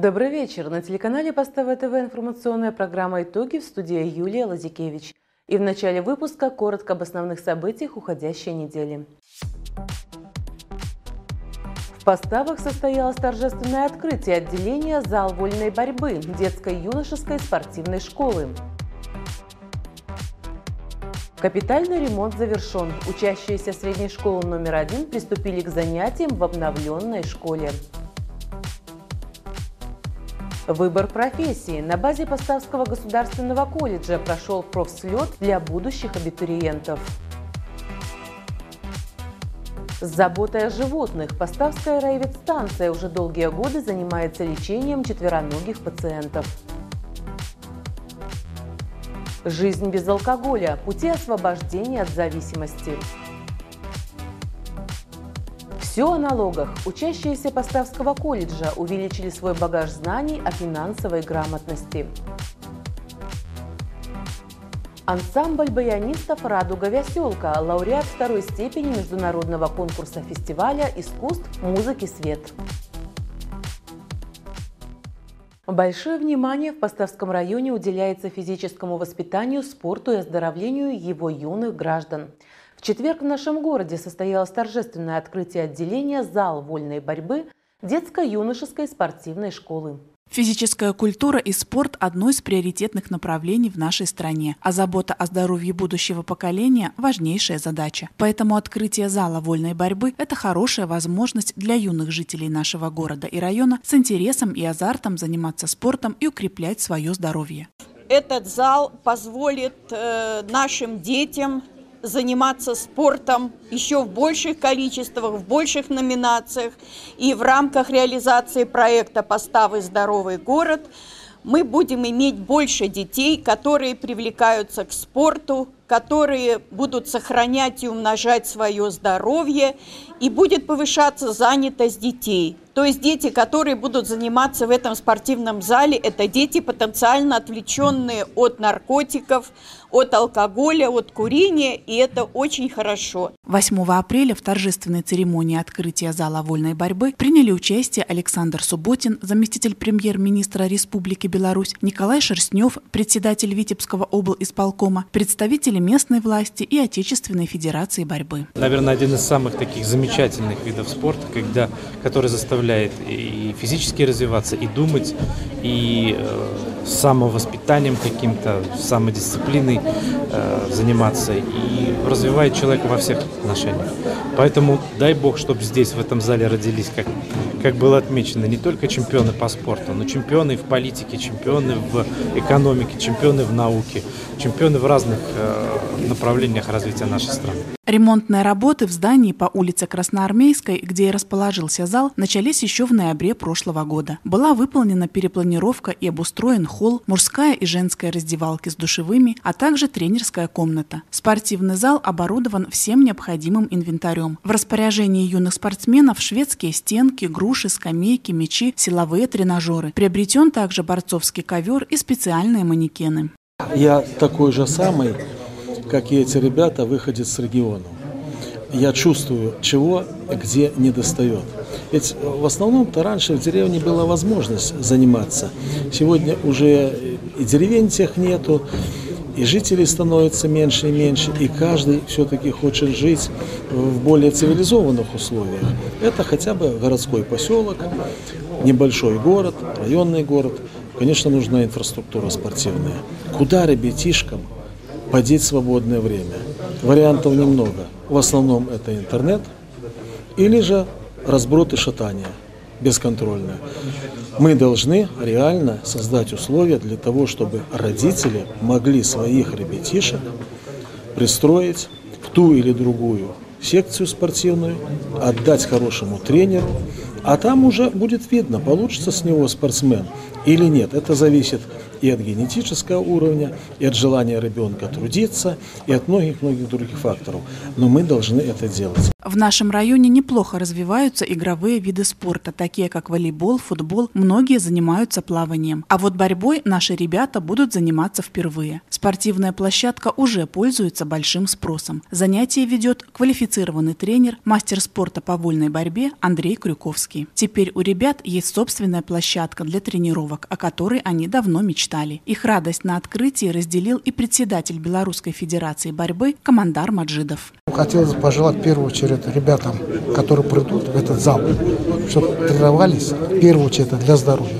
Добрый вечер. На телеканале Постава ТВ информационная программа «Итоги» в студии Юлия Лазикевич. И в начале выпуска коротко об основных событиях уходящей недели. В Поставах состоялось торжественное открытие отделения «Зал вольной борьбы» детской юношеской спортивной школы. Капитальный ремонт завершен. Учащиеся средней школы номер один приступили к занятиям в обновленной школе. Выбор профессии. На базе Поставского государственного колледжа прошел профслет для будущих абитуриентов. С заботой о животных Поставская райветстанция уже долгие годы занимается лечением четвероногих пациентов. Жизнь без алкоголя. Пути освобождения от зависимости. Все о налогах. Учащиеся Поставского колледжа увеличили свой багаж знаний о финансовой грамотности. Ансамбль баянистов «Радуга Веселка» – лауреат второй степени международного конкурса фестиваля искусств музыки «Свет». Большое внимание в Поставском районе уделяется физическому воспитанию, спорту и оздоровлению его юных граждан. В четверг в нашем городе состоялось торжественное открытие отделения «Зал вольной борьбы» детско-юношеской спортивной школы. Физическая культура и спорт – одно из приоритетных направлений в нашей стране, а забота о здоровье будущего поколения – важнейшая задача. Поэтому открытие зала вольной борьбы – это хорошая возможность для юных жителей нашего города и района с интересом и азартом заниматься спортом и укреплять свое здоровье. Этот зал позволит э, нашим детям заниматься спортом еще в больших количествах, в больших номинациях. И в рамках реализации проекта «Поставы здоровый город» мы будем иметь больше детей, которые привлекаются к спорту, которые будут сохранять и умножать свое здоровье, и будет повышаться занятость детей. То есть дети, которые будут заниматься в этом спортивном зале, это дети потенциально отвлеченные от наркотиков, от алкоголя, от курения, и это очень хорошо. 8 апреля в торжественной церемонии открытия зала вольной борьбы приняли участие Александр Субботин, заместитель премьер-министра Республики Беларусь, Николай Шерстнев, председатель Витебского обл. исполкома, представители местной власти и Отечественной Федерации борьбы. Наверное, один из самых таких замечательных видов спорта, когда, который заставляет и физически развиваться, и думать, и э, самовоспитанием каким-то, самодисциплиной э, заниматься и развивает человека во всех отношениях. Поэтому дай бог, чтобы здесь, в этом зале родились, как, как было отмечено, не только чемпионы по спорту, но чемпионы в политике, чемпионы в экономике, чемпионы в науке, чемпионы в разных э, направлениях развития нашей страны. Ремонтные работы в здании по улице Красноармейской, где и расположился зал, начались еще в ноябре прошлого года. Была выполнена перепланировка и обустроен холл, мужская и женская раздевалки с душевыми, а также тренерская комната. Спортивный зал оборудован всем необходимым инвентарем. В распоряжении юных спортсменов шведские стенки, груши, скамейки, мячи, силовые тренажеры. Приобретен также борцовский ковер и специальные манекены. Я такой же самый как и эти ребята, выходят с региона. Я чувствую, чего где не достает. Ведь в основном-то раньше в деревне была возможность заниматься. Сегодня уже и деревень тех нету, и жителей становится меньше и меньше, и каждый все-таки хочет жить в более цивилизованных условиях. Это хотя бы городской поселок, небольшой город, районный город. Конечно, нужна инфраструктура спортивная. Куда ребятишкам подеть свободное время. Вариантов немного. В основном это интернет или же разброд и шатание бесконтрольное. Мы должны реально создать условия для того, чтобы родители могли своих ребятишек пристроить в ту или другую секцию спортивную, отдать хорошему тренеру, а там уже будет видно, получится с него спортсмен или нет. Это зависит и от генетического уровня, и от желания ребенка трудиться, и от многих-многих других факторов. Но мы должны это делать. В нашем районе неплохо развиваются игровые виды спорта, такие как волейбол, футбол. Многие занимаются плаванием. А вот борьбой наши ребята будут заниматься впервые. Спортивная площадка уже пользуется большим спросом. Занятие ведет квалифицированный тренер, мастер спорта по вольной борьбе Андрей Крюковский. Теперь у ребят есть собственная площадка для тренировок, о которой они давно мечтали. Их радость на открытии разделил и председатель Белорусской Федерации борьбы командар Маджидов. Хотелось бы пожелать в первую очередь ребятам, которые придут в этот зал, чтобы тренировались, в первую очередь, для здоровья.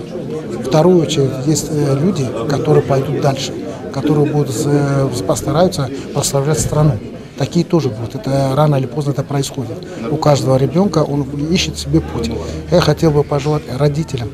Вторую очередь, есть э, люди, которые пойдут дальше, которые будут э, постараются прославлять страну. Такие тоже будут. Это рано или поздно это происходит. У каждого ребенка он ищет себе путь. Я хотел бы пожелать родителям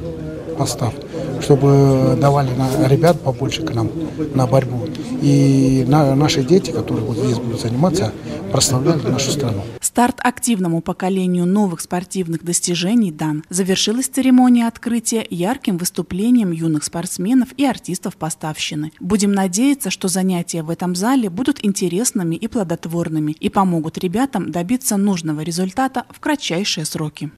постав, чтобы давали на ребят побольше к нам на борьбу. И на, наши дети, которые вот здесь будут заниматься, прославляли нашу страну. Старт активному поколению новых спортивных достижений дан. Завершилась церемония открытия ярким выступлением юных спортсменов и артистов поставщины. Будем надеяться, что занятия в этом зале будут интересными и плодотворными и помогут ребятам добиться нужного результата в кратчайшие сроки.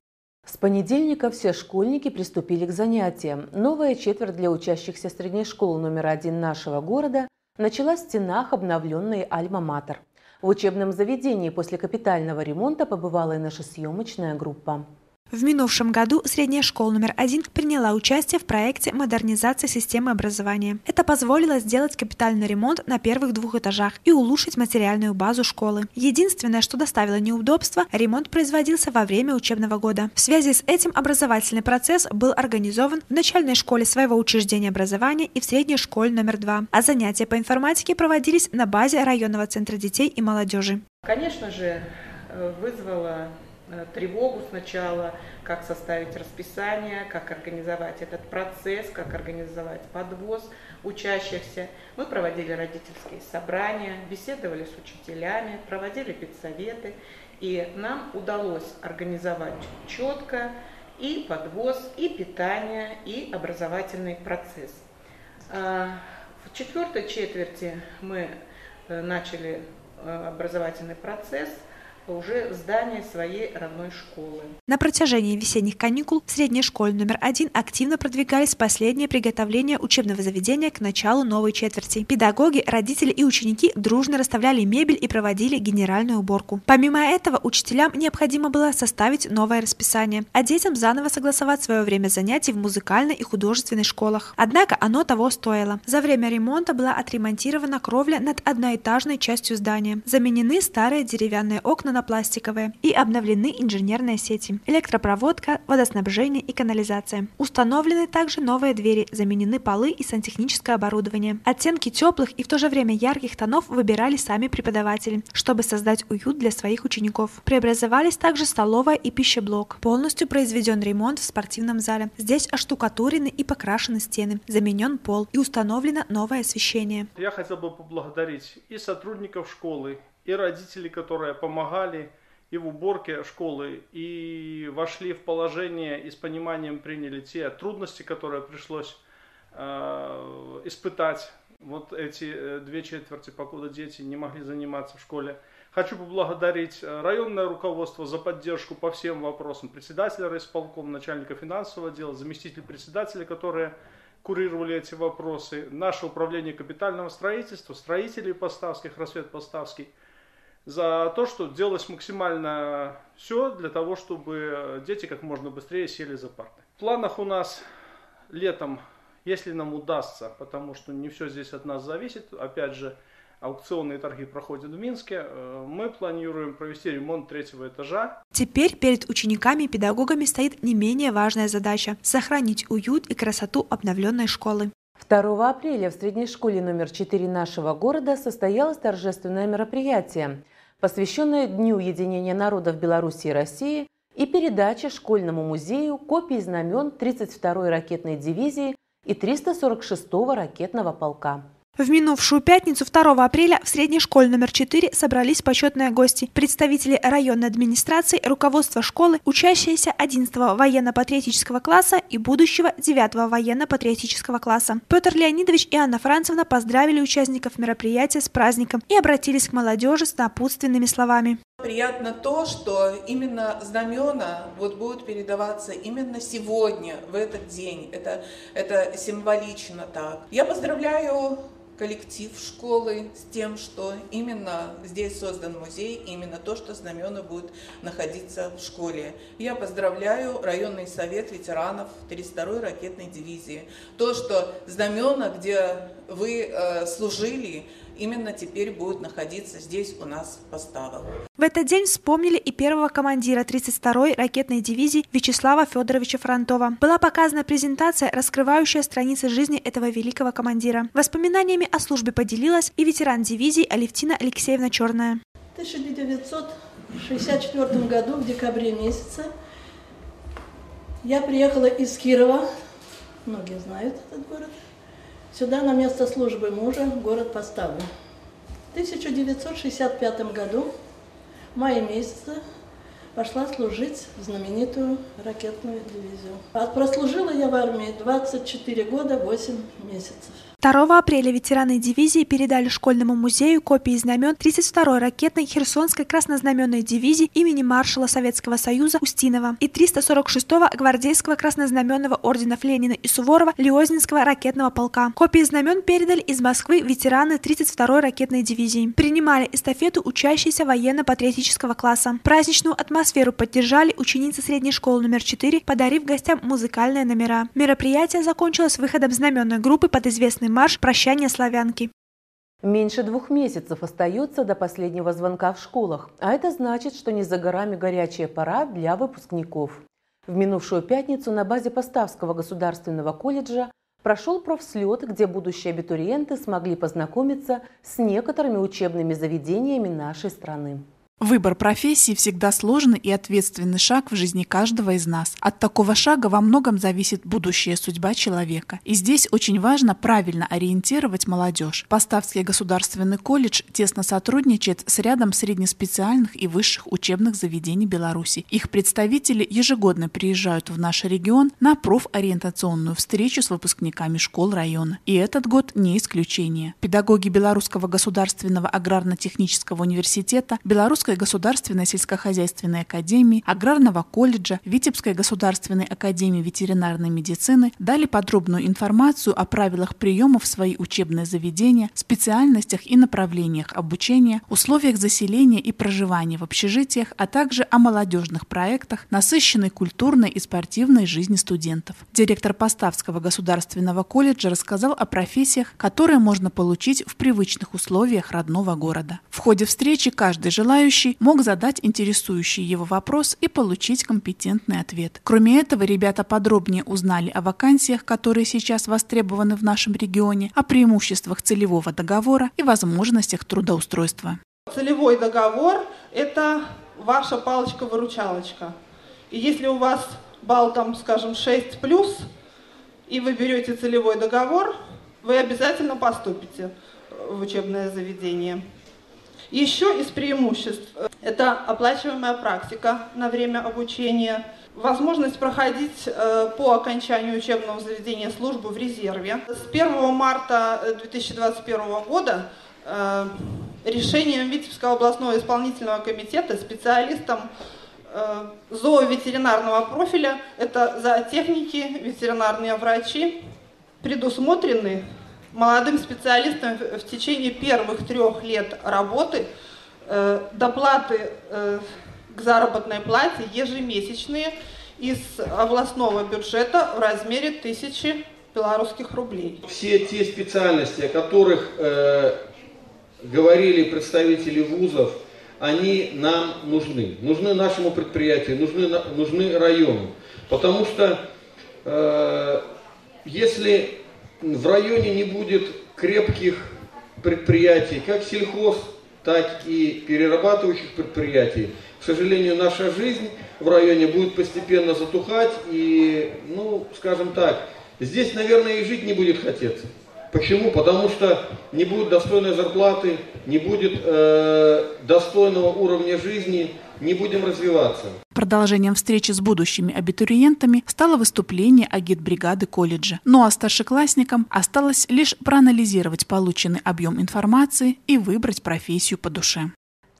С понедельника все школьники приступили к занятиям. Новая четверть для учащихся средней школы номер один нашего города началась в стенах обновленной «Альма-Матер». В учебном заведении после капитального ремонта побывала и наша съемочная группа. В минувшем году средняя школа номер один приняла участие в проекте модернизации системы образования. Это позволило сделать капитальный ремонт на первых двух этажах и улучшить материальную базу школы. Единственное, что доставило неудобства, ремонт производился во время учебного года. В связи с этим образовательный процесс был организован в начальной школе своего учреждения образования и в средней школе номер два, а занятия по информатике проводились на базе районного центра детей и молодежи. Конечно же, э, вызвало тревогу сначала, как составить расписание, как организовать этот процесс, как организовать подвоз учащихся. Мы проводили родительские собрания, беседовали с учителями, проводили педсоветы, и нам удалось организовать четко и подвоз, и питание, и образовательный процесс. А, в четвертой четверти мы э, начали э, образовательный процесс – уже в здании своей родной школы. На протяжении весенних каникул в средней школе номер один активно продвигались последние приготовления учебного заведения к началу новой четверти. Педагоги, родители и ученики дружно расставляли мебель и проводили генеральную уборку. Помимо этого, учителям необходимо было составить новое расписание, а детям заново согласовать свое время занятий в музыкальной и художественной школах. Однако оно того стоило. За время ремонта была отремонтирована кровля над одноэтажной частью здания. Заменены старые деревянные окна пластиковые и обновлены инженерные сети, электропроводка, водоснабжение и канализация. Установлены также новые двери, заменены полы и сантехническое оборудование. Оттенки теплых и в то же время ярких тонов выбирали сами преподаватели, чтобы создать уют для своих учеников. Преобразовались также столовая и пищеблок. Полностью произведен ремонт в спортивном зале. Здесь оштукатурены и покрашены стены, заменен пол и установлено новое освещение. Я хотел бы поблагодарить и сотрудников школы, и родители, которые помогали и в уборке школы, и вошли в положение и с пониманием приняли те трудности, которые пришлось э, испытать вот эти э, две четверти, покуда дети не могли заниматься в школе. Хочу поблагодарить э, районное руководство за поддержку по всем вопросам. Председателя райисполкома, начальника финансового отдела, заместитель председателя, которые курировали эти вопросы, наше управление капитального строительства, строители поставских, рассвет поставский – за то, что делалось максимально все для того, чтобы дети как можно быстрее сели за парты. В планах у нас летом, если нам удастся, потому что не все здесь от нас зависит, опять же, аукционные торги проходят в Минске, э, мы планируем провести ремонт третьего этажа. Теперь перед учениками и педагогами стоит не менее важная задача – сохранить уют и красоту обновленной школы. 2 апреля в средней школе номер 4 нашего города состоялось торжественное мероприятие – посвященная Дню единения народов Беларуси и России и передаче школьному музею копий знамен 32-й ракетной дивизии и 346-го ракетного полка. В минувшую пятницу 2 апреля в средней школе номер 4 собрались почетные гости, представители районной администрации, руководство школы, учащиеся 11 военно-патриотического класса и будущего 9 военно-патриотического класса. Петр Леонидович и Анна Францевна поздравили участников мероприятия с праздником и обратились к молодежи с напутственными словами. Приятно то, что именно знамена вот будут передаваться именно сегодня, в этот день. Это, это символично так. Я поздравляю коллектив школы с тем, что именно здесь создан музей, именно то, что знамена будут находиться в школе. Я поздравляю районный совет ветеранов 32-й ракетной дивизии. То, что знамена, где вы э, служили, именно теперь будут находиться здесь у нас в поставах. В этот день вспомнили и первого командира 32-й ракетной дивизии Вячеслава Федоровича Фронтова. Была показана презентация, раскрывающая страницы жизни этого великого командира. Воспоминаниями о службе поделилась и ветеран дивизии Алевтина Алексеевна Черная. В 1964 году, в декабре месяце, я приехала из Кирова, многие знают этот город, сюда на место службы мужа город Поставлю. В 1965 году, в мае месяце, пошла служить в знаменитую ракетную дивизию. Прослужила я в армии 24 года 8 месяцев. 2 апреля ветераны дивизии передали школьному музею копии знамен 32-й ракетной Херсонской краснознаменной дивизии имени маршала Советского Союза Устинова и 346-го гвардейского краснознаменного орденов Ленина и Суворова Лиознинского ракетного полка. Копии знамен передали из Москвы ветераны 32-й ракетной дивизии. Принимали эстафету учащиеся военно-патриотического класса. Праздничную атмосферу поддержали ученицы средней школы номер 4, подарив гостям музыкальные номера. Мероприятие закончилось выходом знаменной группы под торжественный марш прощания славянки. Меньше двух месяцев остается до последнего звонка в школах, а это значит, что не за горами горячая пора для выпускников. В минувшую пятницу на базе Поставского государственного колледжа прошел профслет, где будущие абитуриенты смогли познакомиться с некоторыми учебными заведениями нашей страны. Выбор профессии всегда сложный и ответственный шаг в жизни каждого из нас. От такого шага во многом зависит будущая судьба человека. И здесь очень важно правильно ориентировать молодежь. Поставский государственный колледж тесно сотрудничает с рядом среднеспециальных и высших учебных заведений Беларуси. Их представители ежегодно приезжают в наш регион на профориентационную встречу с выпускниками школ района. И этот год не исключение. Педагоги Белорусского государственного аграрно-технического университета, Белорусского Московской государственной сельскохозяйственной академии, Аграрного колледжа, Витебской государственной академии ветеринарной медицины дали подробную информацию о правилах приема в свои учебные заведения, специальностях и направлениях обучения, условиях заселения и проживания в общежитиях, а также о молодежных проектах, насыщенной культурной и спортивной жизни студентов. Директор Поставского государственного колледжа рассказал о профессиях, которые можно получить в привычных условиях родного города. В ходе встречи каждый желающий желающий мог задать интересующий его вопрос и получить компетентный ответ. Кроме этого, ребята подробнее узнали о вакансиях, которые сейчас востребованы в нашем регионе, о преимуществах целевого договора и возможностях трудоустройства. Целевой договор – это ваша палочка-выручалочка. И если у вас балл, там, скажем, 6 плюс, и вы берете целевой договор, вы обязательно поступите в учебное заведение. Еще из преимуществ – это оплачиваемая практика на время обучения, возможность проходить э, по окончанию учебного заведения службу в резерве. С 1 марта 2021 года э, решением Витебского областного исполнительного комитета специалистам э, зооветеринарного профиля, это зоотехники, ветеринарные врачи, предусмотрены молодым специалистам в течение первых трех лет работы э, доплаты э, к заработной плате ежемесячные из областного бюджета в размере тысячи белорусских рублей. Все те специальности, о которых э, говорили представители вузов, они нам нужны. Нужны нашему предприятию, нужны, нужны району. Потому что э, если в районе не будет крепких предприятий, как сельхоз, так и перерабатывающих предприятий. К сожалению, наша жизнь в районе будет постепенно затухать, и, ну, скажем так, здесь, наверное, и жить не будет хотеться. Почему? Потому что не будет достойной зарплаты, не будет э, достойного уровня жизни, не будем развиваться. Продолжением встречи с будущими абитуриентами стало выступление агитбригады колледжа. Ну а старшеклассникам осталось лишь проанализировать полученный объем информации и выбрать профессию по душе.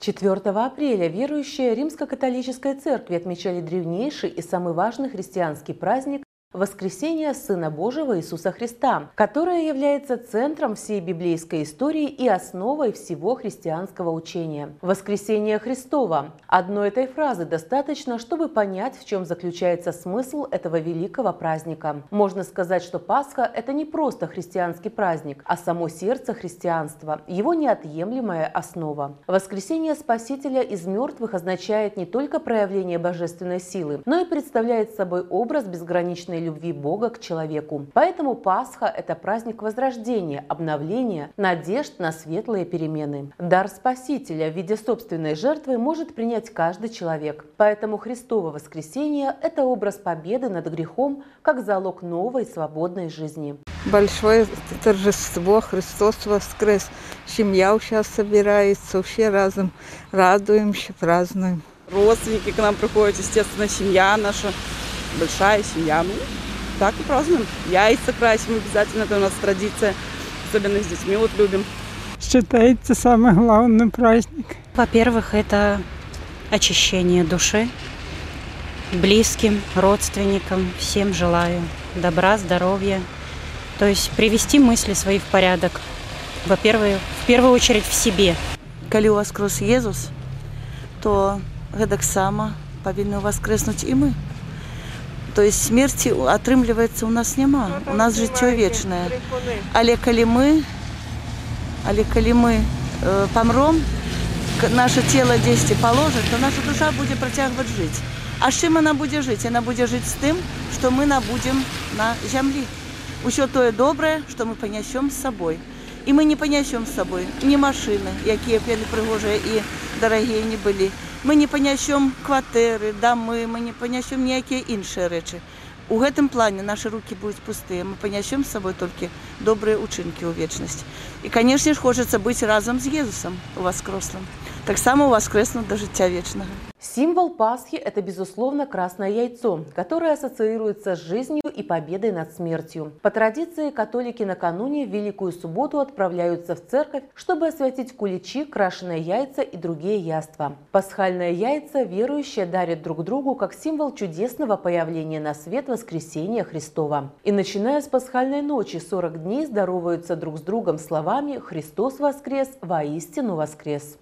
4 апреля верующие Римско-католической церкви отмечали древнейший и самый важный христианский праздник Воскресение Сына Божьего Иисуса Христа, которое является центром всей библейской истории и основой всего христианского учения. Воскресение Христова. Одной этой фразы достаточно, чтобы понять, в чем заключается смысл этого великого праздника. Можно сказать, что Пасха – это не просто христианский праздник, а само сердце христианства, его неотъемлемая основа. Воскресение Спасителя из мертвых означает не только проявление божественной силы, но и представляет собой образ безграничной любви Бога к человеку. Поэтому Пасха – это праздник возрождения, обновления, надежд на светлые перемены. Дар Спасителя в виде собственной жертвы может принять каждый человек. Поэтому Христово воскресение – это образ победы над грехом, как залог новой свободной жизни. Большое торжество, Христос воскрес. Семья сейчас собирается, все разом радуемся, празднуем. Родственники к нам приходят, естественно, семья наша большая семья. Ну, так и празднуем. Яйца красим обязательно, это у нас традиция. Особенно с детьми вот любим. Считается самый главный праздник. Во-первых, это очищение души. Близким, родственникам, всем желаю добра, здоровья. То есть привести мысли свои в порядок. Во-первых, в первую очередь в себе. Калі воскрес Езус, то гэтак сама павінны воскреснуть і мы. То есть смерти атрымліваецца у нас няма у нас жыццё вечнае але калі мы але калі мы э, памром наше тело 10 положит то наша душа будзе працягваць жыць а з чым она будзе жыць она будзе жыць з тым что мы набудзем на зямлі усё тое добрае что мы панясём з сабой і мы не панясём з сабой не машины якія пелі прыгожыя і дарагія не былі Мы не панясём кватэры дамы мы не панясём ніякія іншыя рэчы. У гэтым плане наши руки будуць пустыя мы панясём з сабой толькі добрыя учынкі ў вечнасць. І канешне ж хочацца быць разам з езусам у васкрослым таксама у воскреснуць да жыцця вечнага Символ Пасхи – это, безусловно, красное яйцо, которое ассоциируется с жизнью и победой над смертью. По традиции, католики накануне в Великую Субботу отправляются в церковь, чтобы освятить куличи, крашеные яйца и другие яства. Пасхальные яйца верующие дарят друг другу как символ чудесного появления на свет воскресения Христова. И начиная с пасхальной ночи 40 дней здороваются друг с другом словами «Христос воскрес, воистину воскрес».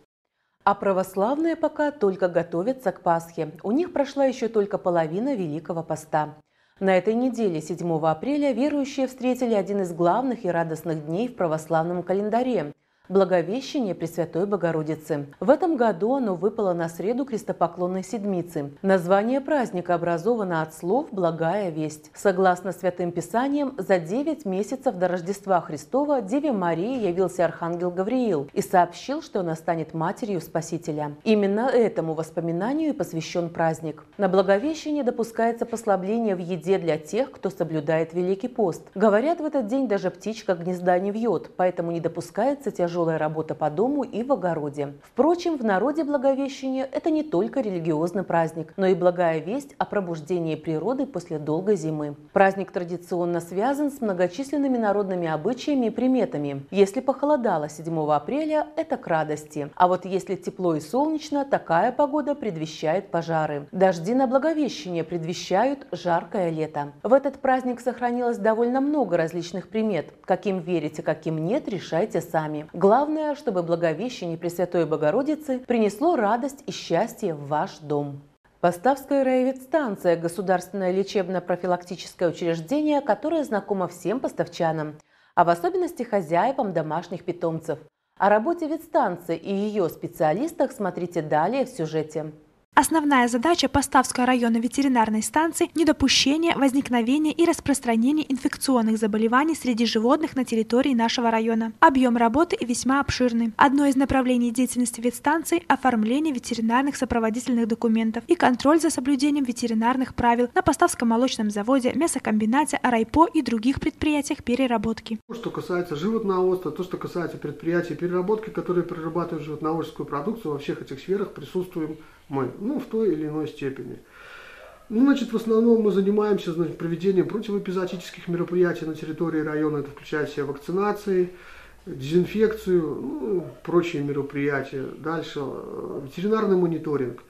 А православные пока только готовятся к Пасхе. У них прошла еще только половина Великого Поста. На этой неделе, 7 апреля, верующие встретили один из главных и радостных дней в православном календаре Благовещение Пресвятой Богородицы. В этом году оно выпало на среду крестопоклонной седмицы. Название праздника образовано от слов «благая весть». Согласно Святым Писаниям, за 9 месяцев до Рождества Христова Деве Марии явился Архангел Гавриил и сообщил, что она станет матерью Спасителя. Именно этому воспоминанию и посвящен праздник. На Благовещение допускается послабление в еде для тех, кто соблюдает Великий пост. Говорят, в этот день даже птичка гнезда не вьет, поэтому не допускается тяжелая тяжелая работа по дому и в огороде. Впрочем, в народе Благовещение – это не только религиозный праздник, но и благая весть о пробуждении природы после долгой зимы. Праздник традиционно связан с многочисленными народными обычаями и приметами. Если похолодало 7 апреля – это к радости. А вот если тепло и солнечно, такая погода предвещает пожары. Дожди на Благовещение предвещают жаркое лето. В этот праздник сохранилось довольно много различных примет. Каким верите, каким нет, решайте сами. Главное, чтобы Благовещение Пресвятой Богородицы принесло радость и счастье в ваш дом. Поставская райветстанция – государственное лечебно-профилактическое учреждение, которое знакомо всем поставчанам, а в особенности хозяевам домашних питомцев. О работе ветстанции и ее специалистах смотрите далее в сюжете. Основная задача Поставской районной ветеринарной станции – недопущение возникновения и распространения инфекционных заболеваний среди животных на территории нашего района. Объем работы весьма обширный. Одно из направлений деятельности ветстанции – оформление ветеринарных сопроводительных документов и контроль за соблюдением ветеринарных правил на Поставском молочном заводе, мясокомбинате, райпо и других предприятиях переработки. Что касается животноводства, то, что касается предприятий переработки, которые перерабатывают животноводческую продукцию, во всех этих сферах присутствуем мы, ну, в той или иной степени. Ну, значит, в основном мы занимаемся значит, проведением противоэпизотических мероприятий на территории района. Это включает в себя вакцинации, дезинфекцию, ну, прочие мероприятия. Дальше э, ветеринарный мониторинг.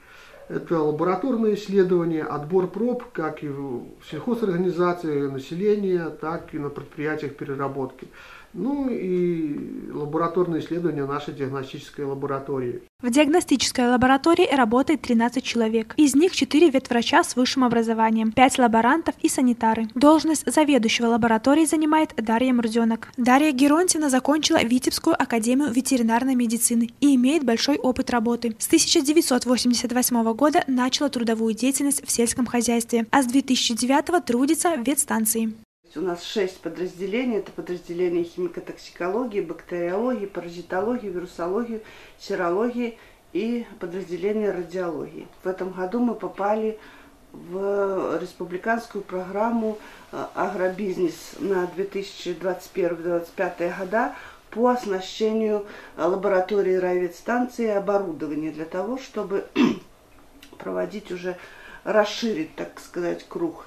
Это лабораторные исследования, отбор проб, как и в сельхозорганизации населения, так и на предприятиях переработки. Ну и лабораторные исследования нашей диагностической лаборатории. В диагностической лаборатории работает 13 человек. Из них 4 ветврача с высшим образованием, 5 лаборантов и санитары. Должность заведующего лабораторией занимает Дарья Мурзенок. Дарья Геронтьевна закончила Витебскую академию ветеринарной медицины и имеет большой опыт работы. С 1988 года начала трудовую деятельность в сельском хозяйстве, а с 2009 трудится в ветстанции. У нас шесть подразделений. Это подразделения химико-токсикологии, бактериологии, паразитологии, вирусологии, серологии и подразделение радиологии. В этом году мы попали в республиканскую программу э, «Агробизнес» на 2021-2025 года по оснащению лаборатории райветстанции и оборудования для того, чтобы проводить уже, расширить, так сказать, круг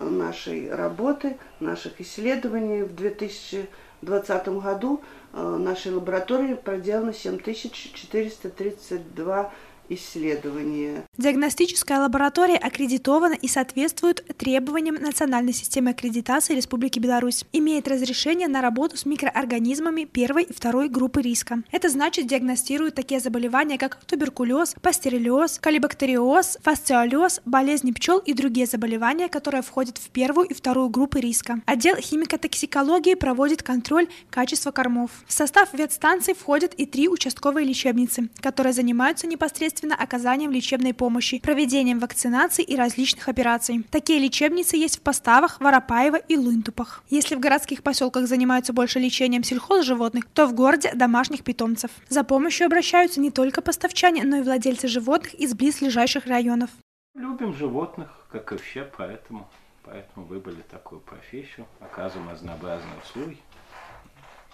нашей работы, наших исследований. В 2020 году э, нашей лаборатории проделано 7432 исследования. Диагностическая лаборатория аккредитована и соответствует требованиям национальной системы аккредитации Республики Беларусь. Имеет разрешение на работу с микроорганизмами первой и второй группы риска. Это значит, диагностирует такие заболевания, как туберкулез, пастереллез, калибактериоз, фасциолез, болезни пчел и другие заболевания, которые входят в первую и вторую группы риска. Отдел химико-токсикологии проводит контроль качества кормов. В состав ветстанции входят и три участковые лечебницы, которые занимаются непосредственно непосредственно оказанием лечебной помощи, проведением вакцинаций и различных операций. Такие лечебницы есть в Поставах, Воропаево и Лунтупах. Если в городских поселках занимаются больше лечением сельхозживотных, то в городе домашних питомцев. За помощью обращаются не только поставчане, но и владельцы животных из близлежащих районов. Любим животных, как и все, поэтому, поэтому выбрали такую профессию, оказываем разнообразные услуги,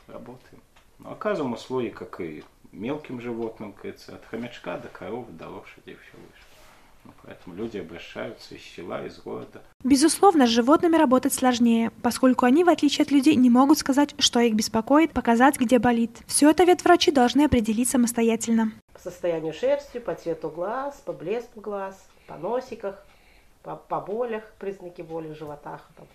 работаем. Но оказываем услуги, как и мелким животным, кажется, от хомячка до коровы, до лошади и все выше. Ну, поэтому люди обращаются из села, из города. Безусловно, с животными работать сложнее, поскольку они, в отличие от людей, не могут сказать, что их беспокоит, показать, где болит. Все это ветврачи должны определить самостоятельно. По состоянию шерсти, по цвету глаз, по блеску глаз, по носиках, по, по болях, признаки боли в животах. Там,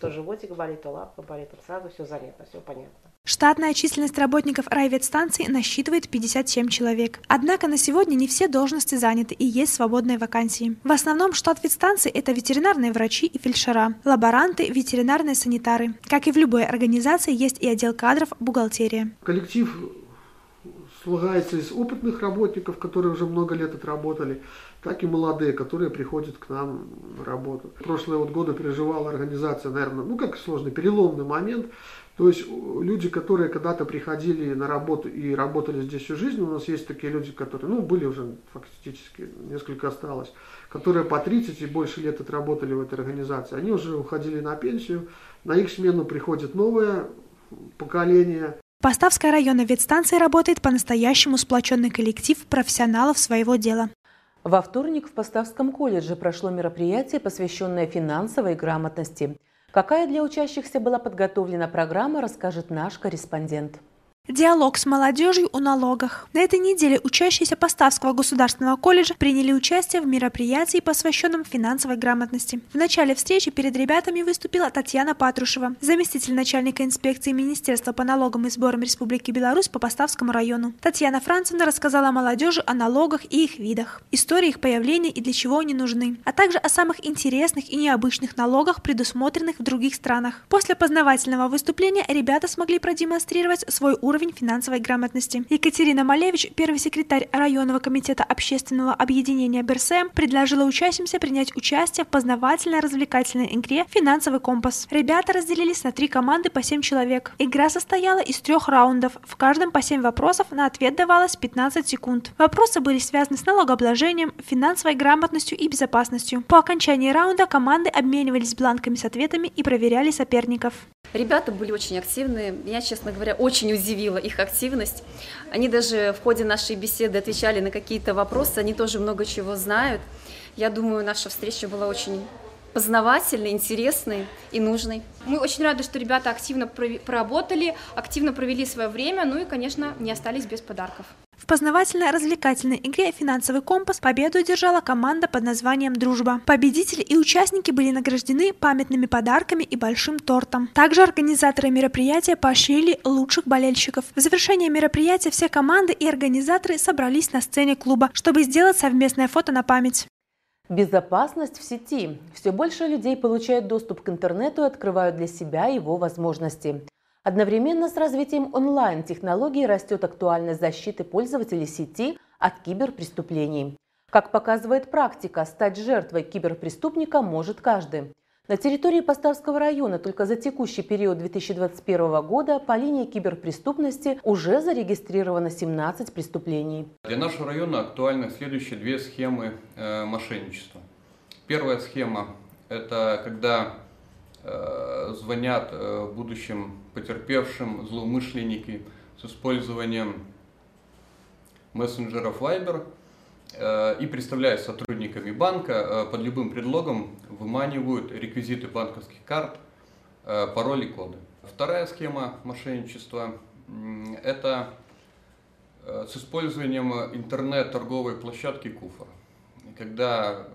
то животик болит, то лапка болит, там сразу все заметно, все понятно. Штатная численность работников райветстанции насчитывает 57 человек. Однако на сегодня не все должности заняты и есть свободные вакансии. В основном штат ветстанции – это ветеринарные врачи и фельдшера, лаборанты, ветеринарные санитары. Как и в любой организации, есть и отдел кадров, бухгалтерия. Коллектив слагается из опытных работников, которые уже много лет отработали, так и молодые, которые приходят к нам на работу. Прошлые вот годы переживала организация, наверное, ну как сложный переломный момент, то есть люди, которые когда-то приходили на работу и работали здесь всю жизнь, у нас есть такие люди, которые, ну, были уже фактически, несколько осталось, которые по 30 и больше лет отработали в этой организации. Они уже уходили на пенсию, на их смену приходит новое поколение. Поставская районная ветстанция работает по-настоящему сплоченный коллектив профессионалов своего дела. Во вторник в Поставском колледже прошло мероприятие, посвященное финансовой грамотности – Какая для учащихся была подготовлена программа, расскажет наш корреспондент. Диалог с молодежью о налогах. На этой неделе учащиеся Поставского государственного колледжа приняли участие в мероприятии, посвященном финансовой грамотности. В начале встречи перед ребятами выступила Татьяна Патрушева, заместитель начальника инспекции Министерства по налогам и сборам Республики Беларусь по Поставскому району. Татьяна Францевна рассказала молодежи о налогах и их видах, истории их появления и для чего они нужны, а также о самых интересных и необычных налогах, предусмотренных в других странах. После познавательного выступления ребята смогли продемонстрировать свой уровень уровень финансовой грамотности. Екатерина Малевич, первый секретарь районного комитета общественного объединения БРСМ, предложила учащимся принять участие в познавательно-развлекательной игре «Финансовый компас». Ребята разделились на три команды по семь человек. Игра состояла из трех раундов. В каждом по семь вопросов на ответ давалось 15 секунд. Вопросы были связаны с налогообложением, финансовой грамотностью и безопасностью. По окончании раунда команды обменивались бланками с ответами и проверяли соперников. Ребята были очень активные. Меня, честно говоря, очень удивила их активность. Они даже в ходе нашей беседы отвечали на какие-то вопросы. Они тоже много чего знают. Я думаю, наша встреча была очень познавательной, интересной и нужной. Мы очень рады, что ребята активно проработали, активно провели свое время, ну и, конечно, не остались без подарков. В познавательно-развлекательной игре «Финансовый компас» победу одержала команда под названием «Дружба». Победители и участники были награждены памятными подарками и большим тортом. Также организаторы мероприятия поощрили лучших болельщиков. В завершение мероприятия все команды и организаторы собрались на сцене клуба, чтобы сделать совместное фото на память. Безопасность в сети. Все больше людей получают доступ к интернету и открывают для себя его возможности. Одновременно с развитием онлайн-технологий растет актуальность защиты пользователей сети от киберпреступлений. Как показывает практика, стать жертвой киберпреступника может каждый. На территории Поставского района только за текущий период 2021 года по линии киберпреступности уже зарегистрировано 17 преступлений. Для нашего района актуальны следующие две схемы э, мошенничества. Первая схема – это когда звонят э, будущим потерпевшим злоумышленники с использованием мессенджеров Viber – Э, и представляясь сотрудниками банка, э, под любым предлогом выманивают реквизиты банковских карт, э, пароли, коды. Вторая схема мошенничества – это с использованием интернет-торговой площадки Куфа. Когда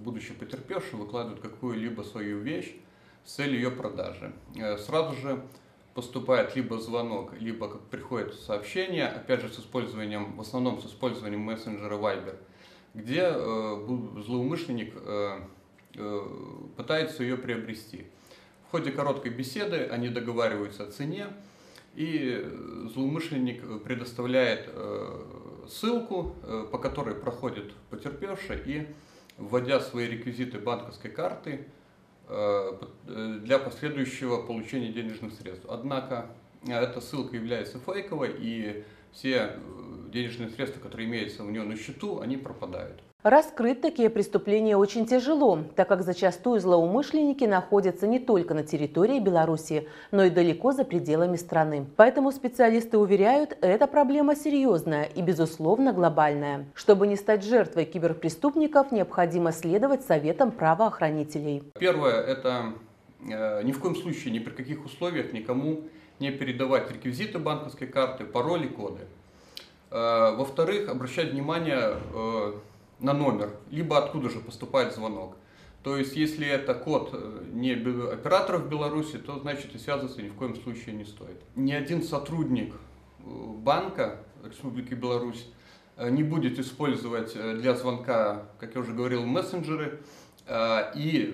будущий потерпевший выкладывает какую-либо свою вещь с целью ее продажи. Сразу же поступает либо звонок, либо как приходит сообщение, опять же с использованием, в основном с использованием мессенджера Viber, где э, злоумышленник э, э, пытается ее приобрести. В ходе короткой беседы они договариваются о цене, и злоумышленник предоставляет э, ссылку, э, по которой проходит потерпевший, и вводя свои реквизиты банковской карты, Э, для последующего получения денежных средств. Однако э, эта ссылка является фейковой, и все э, денежные средства, которые имеются у него на счету, они пропадают. Раскрыть такие преступления очень тяжело, так как зачастую злоумышленники находятся не только на территории Беларуси, но и далеко за пределами страны. Поэтому специалисты уверяют, эта проблема серьезная и, безусловно, глобальная. Чтобы не стать жертвой киберпреступников, необходимо следовать советам правоохранителей. Первое – это э, ни в коем случае, ни при каких условиях никому не передавать реквизиты банковской карты, пароли, коды. Э, во-вторых, обращать внимание э, на номер, либо откуда же поступает звонок. То есть, если это код э, не операторов Беларуси, то значит и связываться ни в коем случае не стоит. Ни один сотрудник э, банка Республики Беларусь э, не будет использовать для звонка, как я уже говорил, мессенджеры и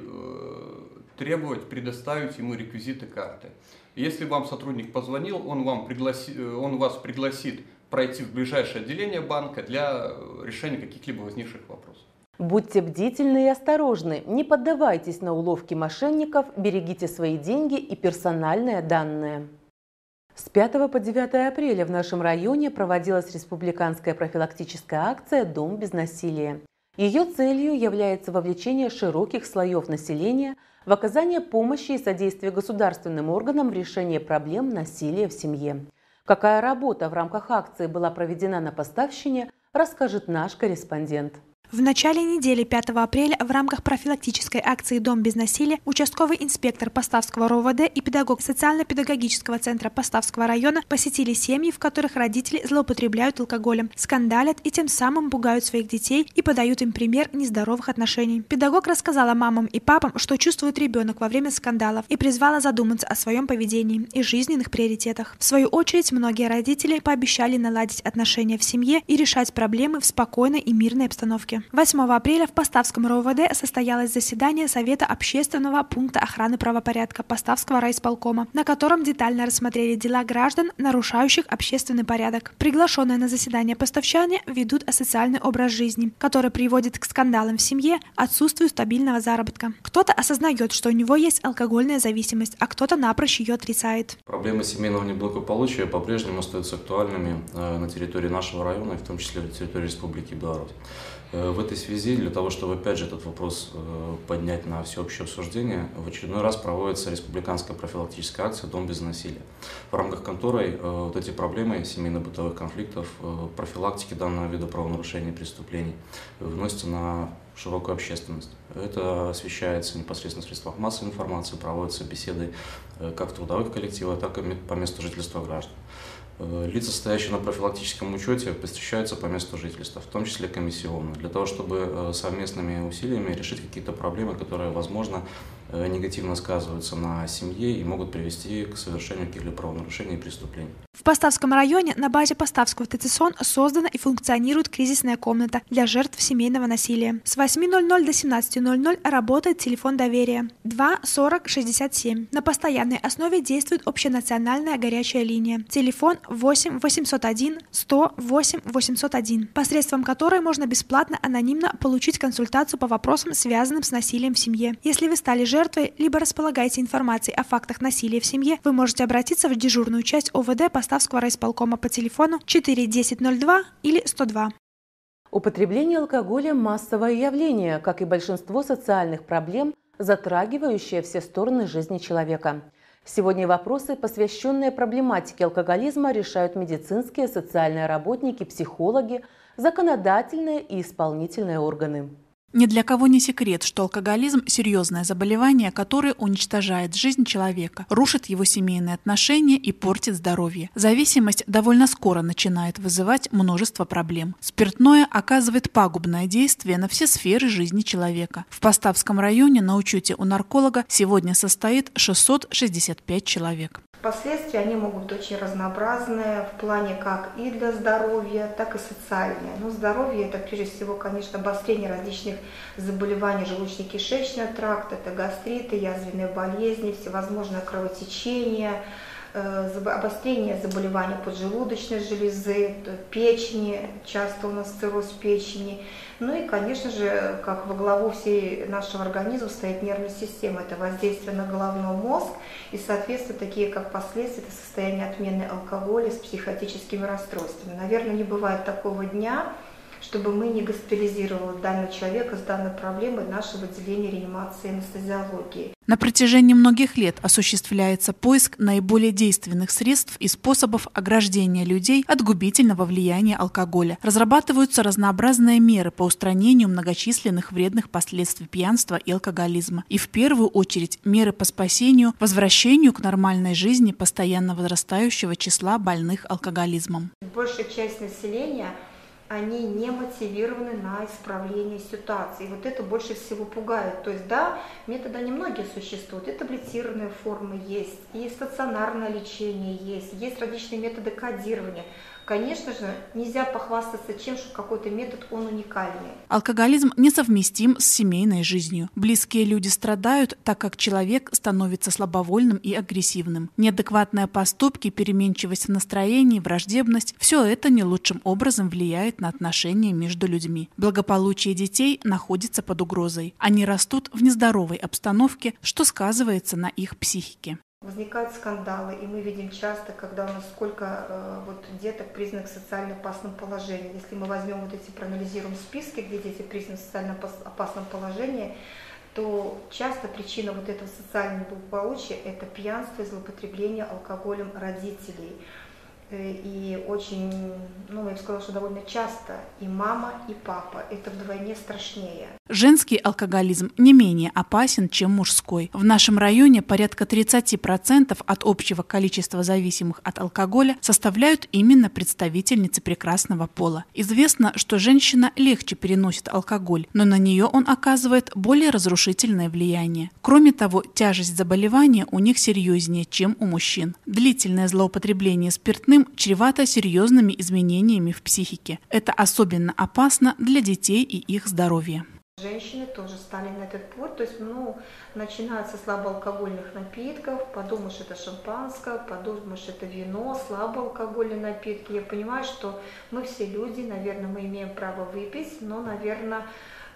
требовать предоставить ему реквизиты карты. Если вам сотрудник позвонил, он, вам пригласи, он вас пригласит пройти в ближайшее отделение банка для э, решения каких-либо возникших вопросов. Будьте бдительны и осторожны, не поддавайтесь на уловки мошенников, берегите свои деньги и персональные данные. С 5 по 9 апреля в нашем районе проводилась республиканская профилактическая акция «Дом без насилия». Ее целью является вовлечение широких слоев населения в оказание помощи и содействие государственным органам в решении проблем насилия в семье. Какая работа в рамках акции была проведена на поставщине, расскажет наш корреспондент. В начале недели 5 апреля в рамках профилактической акции «Дом без насилия» участковый инспектор Поставского РОВД и педагог социально-педагогического центра Поставского района посетили семьи, в которых родители злоупотребляют алкоголем, скандалят и тем самым пугают своих детей и подают им пример нездоровых отношений. Педагог рассказала мамам и папам, что чувствует ребенок во время скандалов и призвала задуматься о своем поведении и жизненных приоритетах. В свою очередь, многие родители пообещали наладить отношения в семье и решать проблемы в спокойной и мирной обстановке. Наркотики. 8 апреля в Поставском РОВД состоялось заседание Совета общественного пункта охраны правопорядка Поставского райисполкома, на котором детально рассмотрели дела граждан, нарушающих общественный порядок. Приглашенные на заседание поставщане ведут асоциальный образ жизни, который приводит к скандалам в семье, отсутствию стабильного заработка. Кто-то осознает, что у него есть алкогольная зависимость, а кто-то напрочь ее отрицает. Проблемы семейного неблагополучия по-прежнему остаются актуальными э, на территории нашего района, и в том числе на территории Республики Беларусь. Э, в этой связи, для того, чтобы опять же этот вопрос э, поднять на всеобщее обсуждение, в очередной раз проводится республиканская профилактическая акция «Дом без насилия», в рамках которой вот эти проблемы семейно-бытовых конфликтов, профилактики данного вида правонарушений и преступлений выносятся на широкую общественность. Это освещается непосредственно в средствах массовой информации, проводятся беседы как в трудовых коллективах, так и по месту жительства граждан. Э, лица, стоящие на профилактическом учете, посещаются по месту жительства, в том числе комиссионно, для того, чтобы э, совместными усилиями решить какие-то проблемы, которые, возможно, э, негативно сказываются на семье и могут привести к совершению каких-либо правонарушений и преступлений. В Поставском районе на базе Поставского ТЦСОН создана и функционирует кризисная комната для жертв семейного насилия. С 8.00 до 17.00 работает телефон доверия 2 40 67. На постоянной основе действует общенациональная горячая линия. Телефон 8 801 100 8 801, посредством которой можно бесплатно анонимно получить консультацию по вопросам, связанным с насилием в семье. Если вы стали жертвой, либо располагаете информацией о фактах насилия в семье, вы можете обратиться в дежурную часть ОВД Поставского райисполкома по телефону 41002 или 102. Употребление алкоголя – массовое явление, как и большинство социальных проблем, затрагивающее все стороны жизни человека. Сегодня вопросы, посвященные проблематике алкоголизма, решают медицинские, социальные работники, психологи, законодательные и исполнительные органы. Ни для кого не секрет, что алкоголизм – серьезное заболевание, которое уничтожает жизнь человека, рушит его семейные отношения и портит здоровье. Зависимость довольно скоро начинает вызывать множество проблем. Спиртное оказывает пагубное действие на все сферы жизни человека. В Поставском районе на учете у нарколога сегодня состоит 665 человек. Последствия они могут быть очень разнообразные в плане как и для здоровья, так и социальные. Но здоровье это прежде всего, конечно, обострение различных заболеваний желудочно-кишечного тракта, это гастриты, язвенные болезни, всевозможные кровотечения, обострение заболевания поджелудочной железы, печени, часто у нас цирроз печени. Ну и, конечно же, как во главу всей нашего организма стоит нервная система. Это воздействие на головной мозг и, соответственно, такие как последствия, это состояние отмены алкоголя с психотическими расстройствами. Наверное, не бывает такого дня, чтобы мы не госпитализировали данного человека с данной проблемой нашего отделения реанимации и анестезиологии. На протяжении многих лет осуществляется поиск наиболее действенных средств и способов ограждения людей от губительного влияния алкоголя. Разрабатываются разнообразные меры по устранению многочисленных вредных последствий пьянства и алкоголизма. И в первую очередь меры по спасению, возвращению к нормальной жизни постоянно возрастающего числа больных алкоголизмом. Большая часть населения они не мотивированы на исправление ситуации. И вот это больше всего пугает. То есть, да, методы немногие существуют, и таблетированные формы есть, и стационарное лечение есть, есть различные методы кодирования. Конечно же, нельзя похвастаться тем, что какой-то метод, он уникальный. Алкоголизм несовместим с семейной жизнью. Близкие люди страдают, так как человек становится слабовольным и агрессивным. Неадекватные поступки, переменчивость в настроении, враждебность – все это не лучшим образом влияет на отношения между людьми. Благополучие детей находится под угрозой. Они растут в нездоровой обстановке, что сказывается на их психике. Возникают скандалы, и мы видим часто, когда у нас сколько э, вот деток признанных социально опасным положением. Если мы возьмем вот эти, проанализируем списки, где дети признаны в социально опасном положении, то часто причина вот этого социального благополучия – это пьянство и злоупотребление алкоголем родителей. Э, и очень, ну, я бы сказала, что довольно часто и мама, и папа. Это вдвойне страшнее. Женский алкоголизм не менее опасен, чем мужской. В нашем районе порядка 30% от общего количества зависимых от алкоголя составляют именно представительницы прекрасного пола. Известно, что женщина легче переносит алкоголь, но на нее он оказывает более разрушительное влияние. Кроме того, тяжесть заболевания у них серьезнее, чем у мужчин. Длительное злоупотребление спиртным чревато серьезными изменениями в психике. Это особенно опасно для детей и их здоровья. Женщины тоже стали на этот путь, то есть, ну, начиная со слабоалкогольных напитков, подумаешь, это шампанское, подумаешь, это вино, слабоалкогольные напитки. Я понимаю, что мы все люди, наверное, мы имеем право выпить, но, наверное,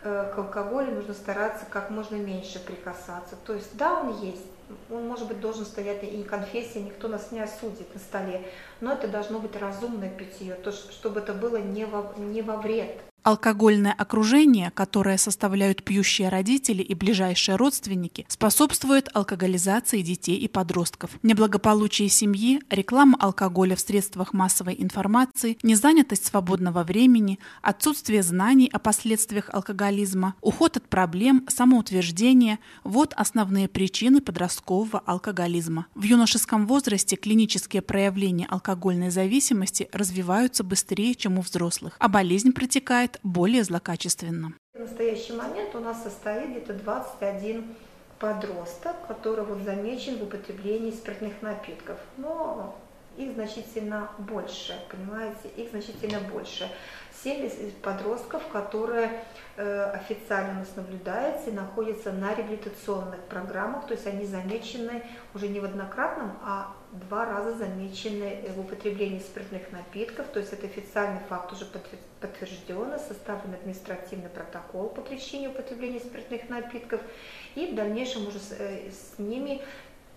э, к алкоголю нужно стараться как можно меньше прикасаться. То есть, да, он есть, он, может быть, должен стоять и конфессия, никто нас не осудит на столе, но это должно быть разумное питье, то, чтобы это было не во, не во вред. Алкогольное окружение, которое составляют пьющие родители и ближайшие родственники, способствует алкоголизации детей и подростков. Неблагополучие семьи, реклама алкоголя в средствах массовой информации, незанятость свободного времени, отсутствие знаний о последствиях алкоголизма, уход от проблем, самоутверждение – вот основные причины подросткового алкоголизма. В юношеском возрасте клинические проявления алкогольной зависимости развиваются быстрее, чем у взрослых, а болезнь протекает бывает более злокачественно. В настоящий момент у нас состоит где-то 21 подросток, который вот замечен в употреблении спиртных напитков. Но их значительно больше, понимаете, их значительно больше. 70 подростков, которые э, официально у нас наблюдаются и находятся на реабилитационных программах, то есть они замечены уже не в однократном, а два раза замечены в употреблении спиртных напитков, то есть это официальный факт уже подтвержден, составлен административный протокол по причине употребления спиртных напитков, и в дальнейшем уже с, э, с ними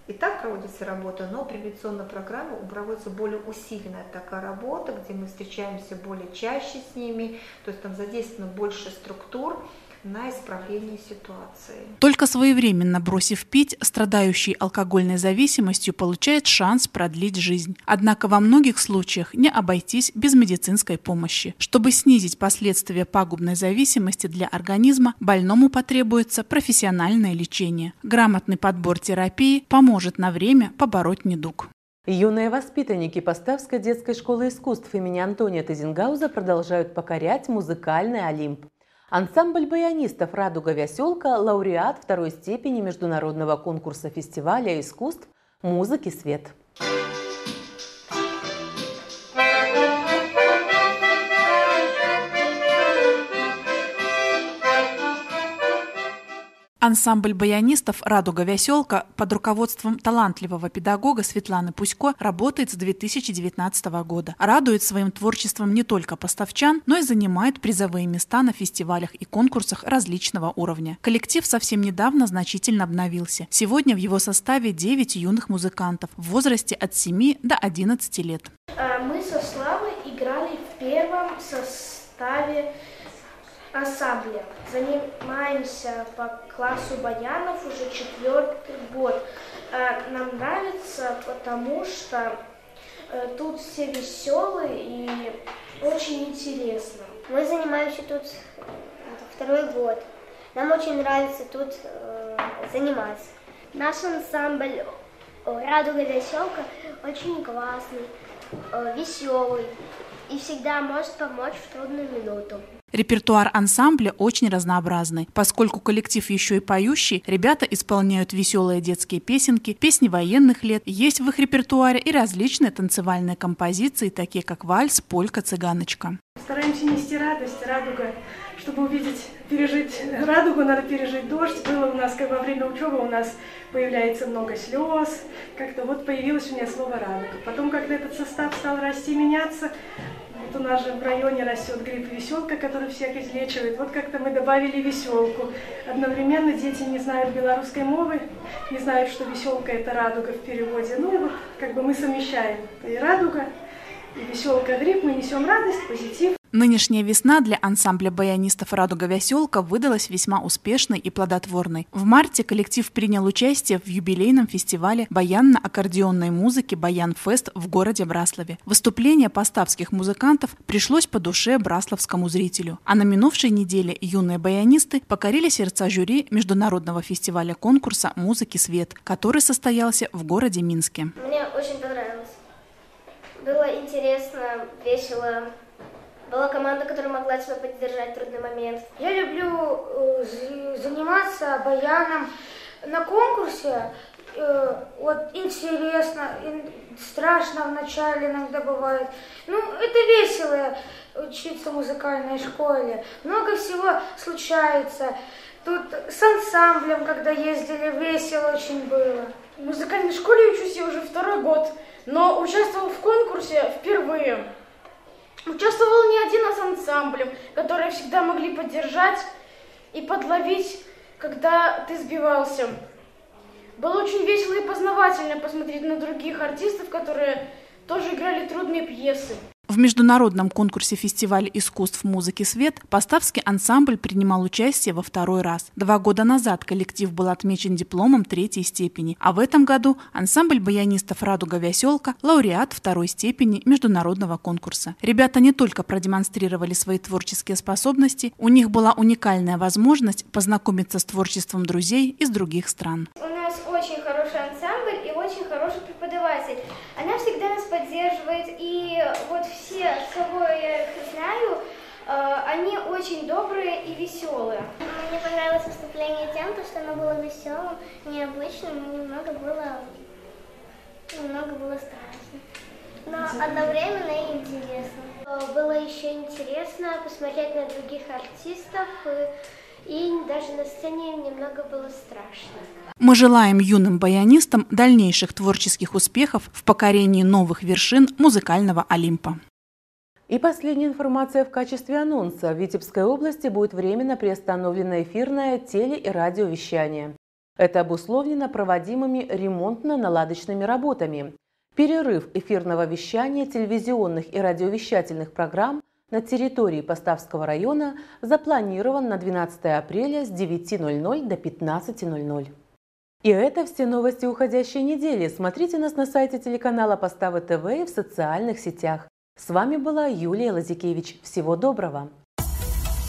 и так проводится работа, но превенционная программа проводится более усиленная такая работа, где мы встречаемся более чаще с ними, то есть там задействовано больше структур, на исправление ситуации. Только своевременно бросив пить, страдающий алкогольной зависимостью получает шанс продлить жизнь. Однако во многих случаях не обойтись без медицинской помощи. Чтобы снизить последствия пагубной зависимости для организма, больному потребуется профессиональное лечение. Грамотный подбор терапии поможет на время побороть недуг. Юные воспитанники Поставской детской школы искусств имени Антония Тезенгауза продолжают покорять музыкальный Олимп. Ансамбль баянистов «Радуга Веселка» – лауреат второй степени международного конкурса фестиваля искусств «Музыки свет». Ансамбль баянистов «Радуга Веселка» под руководством талантливого педагога Светланы Пусько работает с 2019 года. Радует своим творчеством не только поставчан, но и занимает призовые места на фестивалях и конкурсах различного уровня. Коллектив совсем недавно значительно обновился. Сегодня в его составе 9 юных музыкантов в возрасте от 7 до 11 лет. А, мы со Славой играли в первом составе ансамбле. Занимаемся по классу баянов уже четвертый год. Э, нам нравится, потому что э, тут все веселые и очень интересно. Мы занимаемся тут второй год. Нам очень нравится тут э, заниматься. Наш ансамбль «Радуга веселка» очень классный, э, веселый и всегда может помочь в трудную минуту. Репертуар ансамбля очень разнообразный. Поскольку коллектив еще и поющий, ребята исполняют веселые детские песенки, песни военных лет. Есть в их репертуаре и различные танцевальные композиции, такие как вальс, полька, цыганочка. Стараемся нести радость, радуга. Чтобы увидеть, пережить радугу, надо пережить дождь. Было у нас, как во время учебы, у нас появляется много слез. Как-то вот появилось у меня слово радуга. Потом, когда этот состав стал расти, меняться, вот у нас же в районе растет гриб веселка, который всех излечивает. Вот как-то мы добавили веселку. Одновременно дети не знают белорусской мовы, не знают, что веселка это радуга в переводе. Ну и вот как бы мы совмещаем и радуга, и веселка гриб, мы несем радость, позитив. Нынешняя весна для ансамбля баянистов «Радуга Веселка» выдалась весьма успешной и плодотворной. В марте коллектив принял участие в юбилейном фестивале баянно-аккордеонной музыки «Баян-фест» в городе Браславе. Выступление поставских музыкантов пришлось по душе браславскому зрителю. А на минувшей неделе юные баянисты покорили сердца жюри международного фестиваля конкурса «Музыки свет», который состоялся в городе Минске. Мне очень понравилось. Было интересно, весело, была команда, которая могла тебя поддержать в трудный момент. Я люблю э, заниматься баяном на конкурсе. Э, вот интересно, страшно вначале иногда бывает. Ну, это весело учиться в музыкальной школе. Много всего случается. Тут с ансамблем, когда ездили, весело очень было. В музыкальной школе учусь я уже второй год, но участвовал в конкурсе впервые. Участвовал не один, а с ансамблем, которые всегда могли поддержать и подловить, когда ты сбивался. Было очень весело и познавательно посмотреть на других артистов, которые тоже играли трудные пьесы. В международном конкурсе фестиваля искусств музыки «Свет» Поставский ансамбль принимал участие во второй раз. Два года назад коллектив был отмечен дипломом третьей степени, а в этом году ансамбль баянистов «Радуга Веселка» – лауреат второй степени международного конкурса. Ребята не только продемонстрировали свои творческие способности, у них была уникальная возможность познакомиться с творчеством друзей из других стран. У нас очень хороший ансамбль и очень хороший преподаватель. Она всегда нас поддерживает, и вот все, кого я их знаю, э, они очень добрые и веселые. Мне понравилось выступление тем, что оно было веселым, необычным, и немного было, немного было страшно. Но одновременно и интересно. Было еще интересно посмотреть на других артистов, и даже на сцене немного было страшно. Мы желаем юным баянистам дальнейших творческих успехов в покорении новых вершин музыкального Олимпа. И последняя информация в качестве анонса. В Витебской области будет временно приостановлено эфирное теле- и радиовещание. Это обусловлено проводимыми ремонтно-наладочными работами. Перерыв эфирного вещания телевизионных и радиовещательных программ на территории Поставского района запланирован на 12 апреля с 9.00 до 15.00. И это все новости уходящей недели. Смотрите нас на сайте телеканала Поставы ТВ и в социальных сетях. С вами была Юлия Лазикевич. Всего доброго!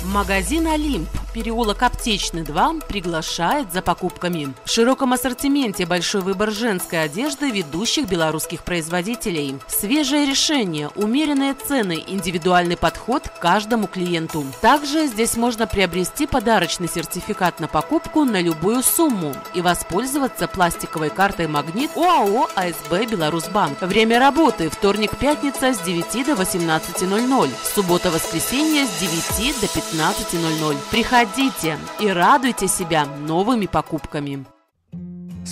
Магазин «Олимп», переулок Аптечный 2, приглашает за покупками. В широком ассортименте большой выбор женской одежды ведущих белорусских производителей. Свежее решение, умеренные цены, индивидуальный подход к каждому клиенту. Также здесь можно приобрести подарочный сертификат на покупку на любую сумму и воспользоваться пластиковой картой «Магнит» ОАО «АСБ Беларусьбанк». Время работы – вторник-пятница с 9 до 18.00, суббота-воскресенье с 9 до 15 15.00. Приходите и радуйте себя новыми покупками.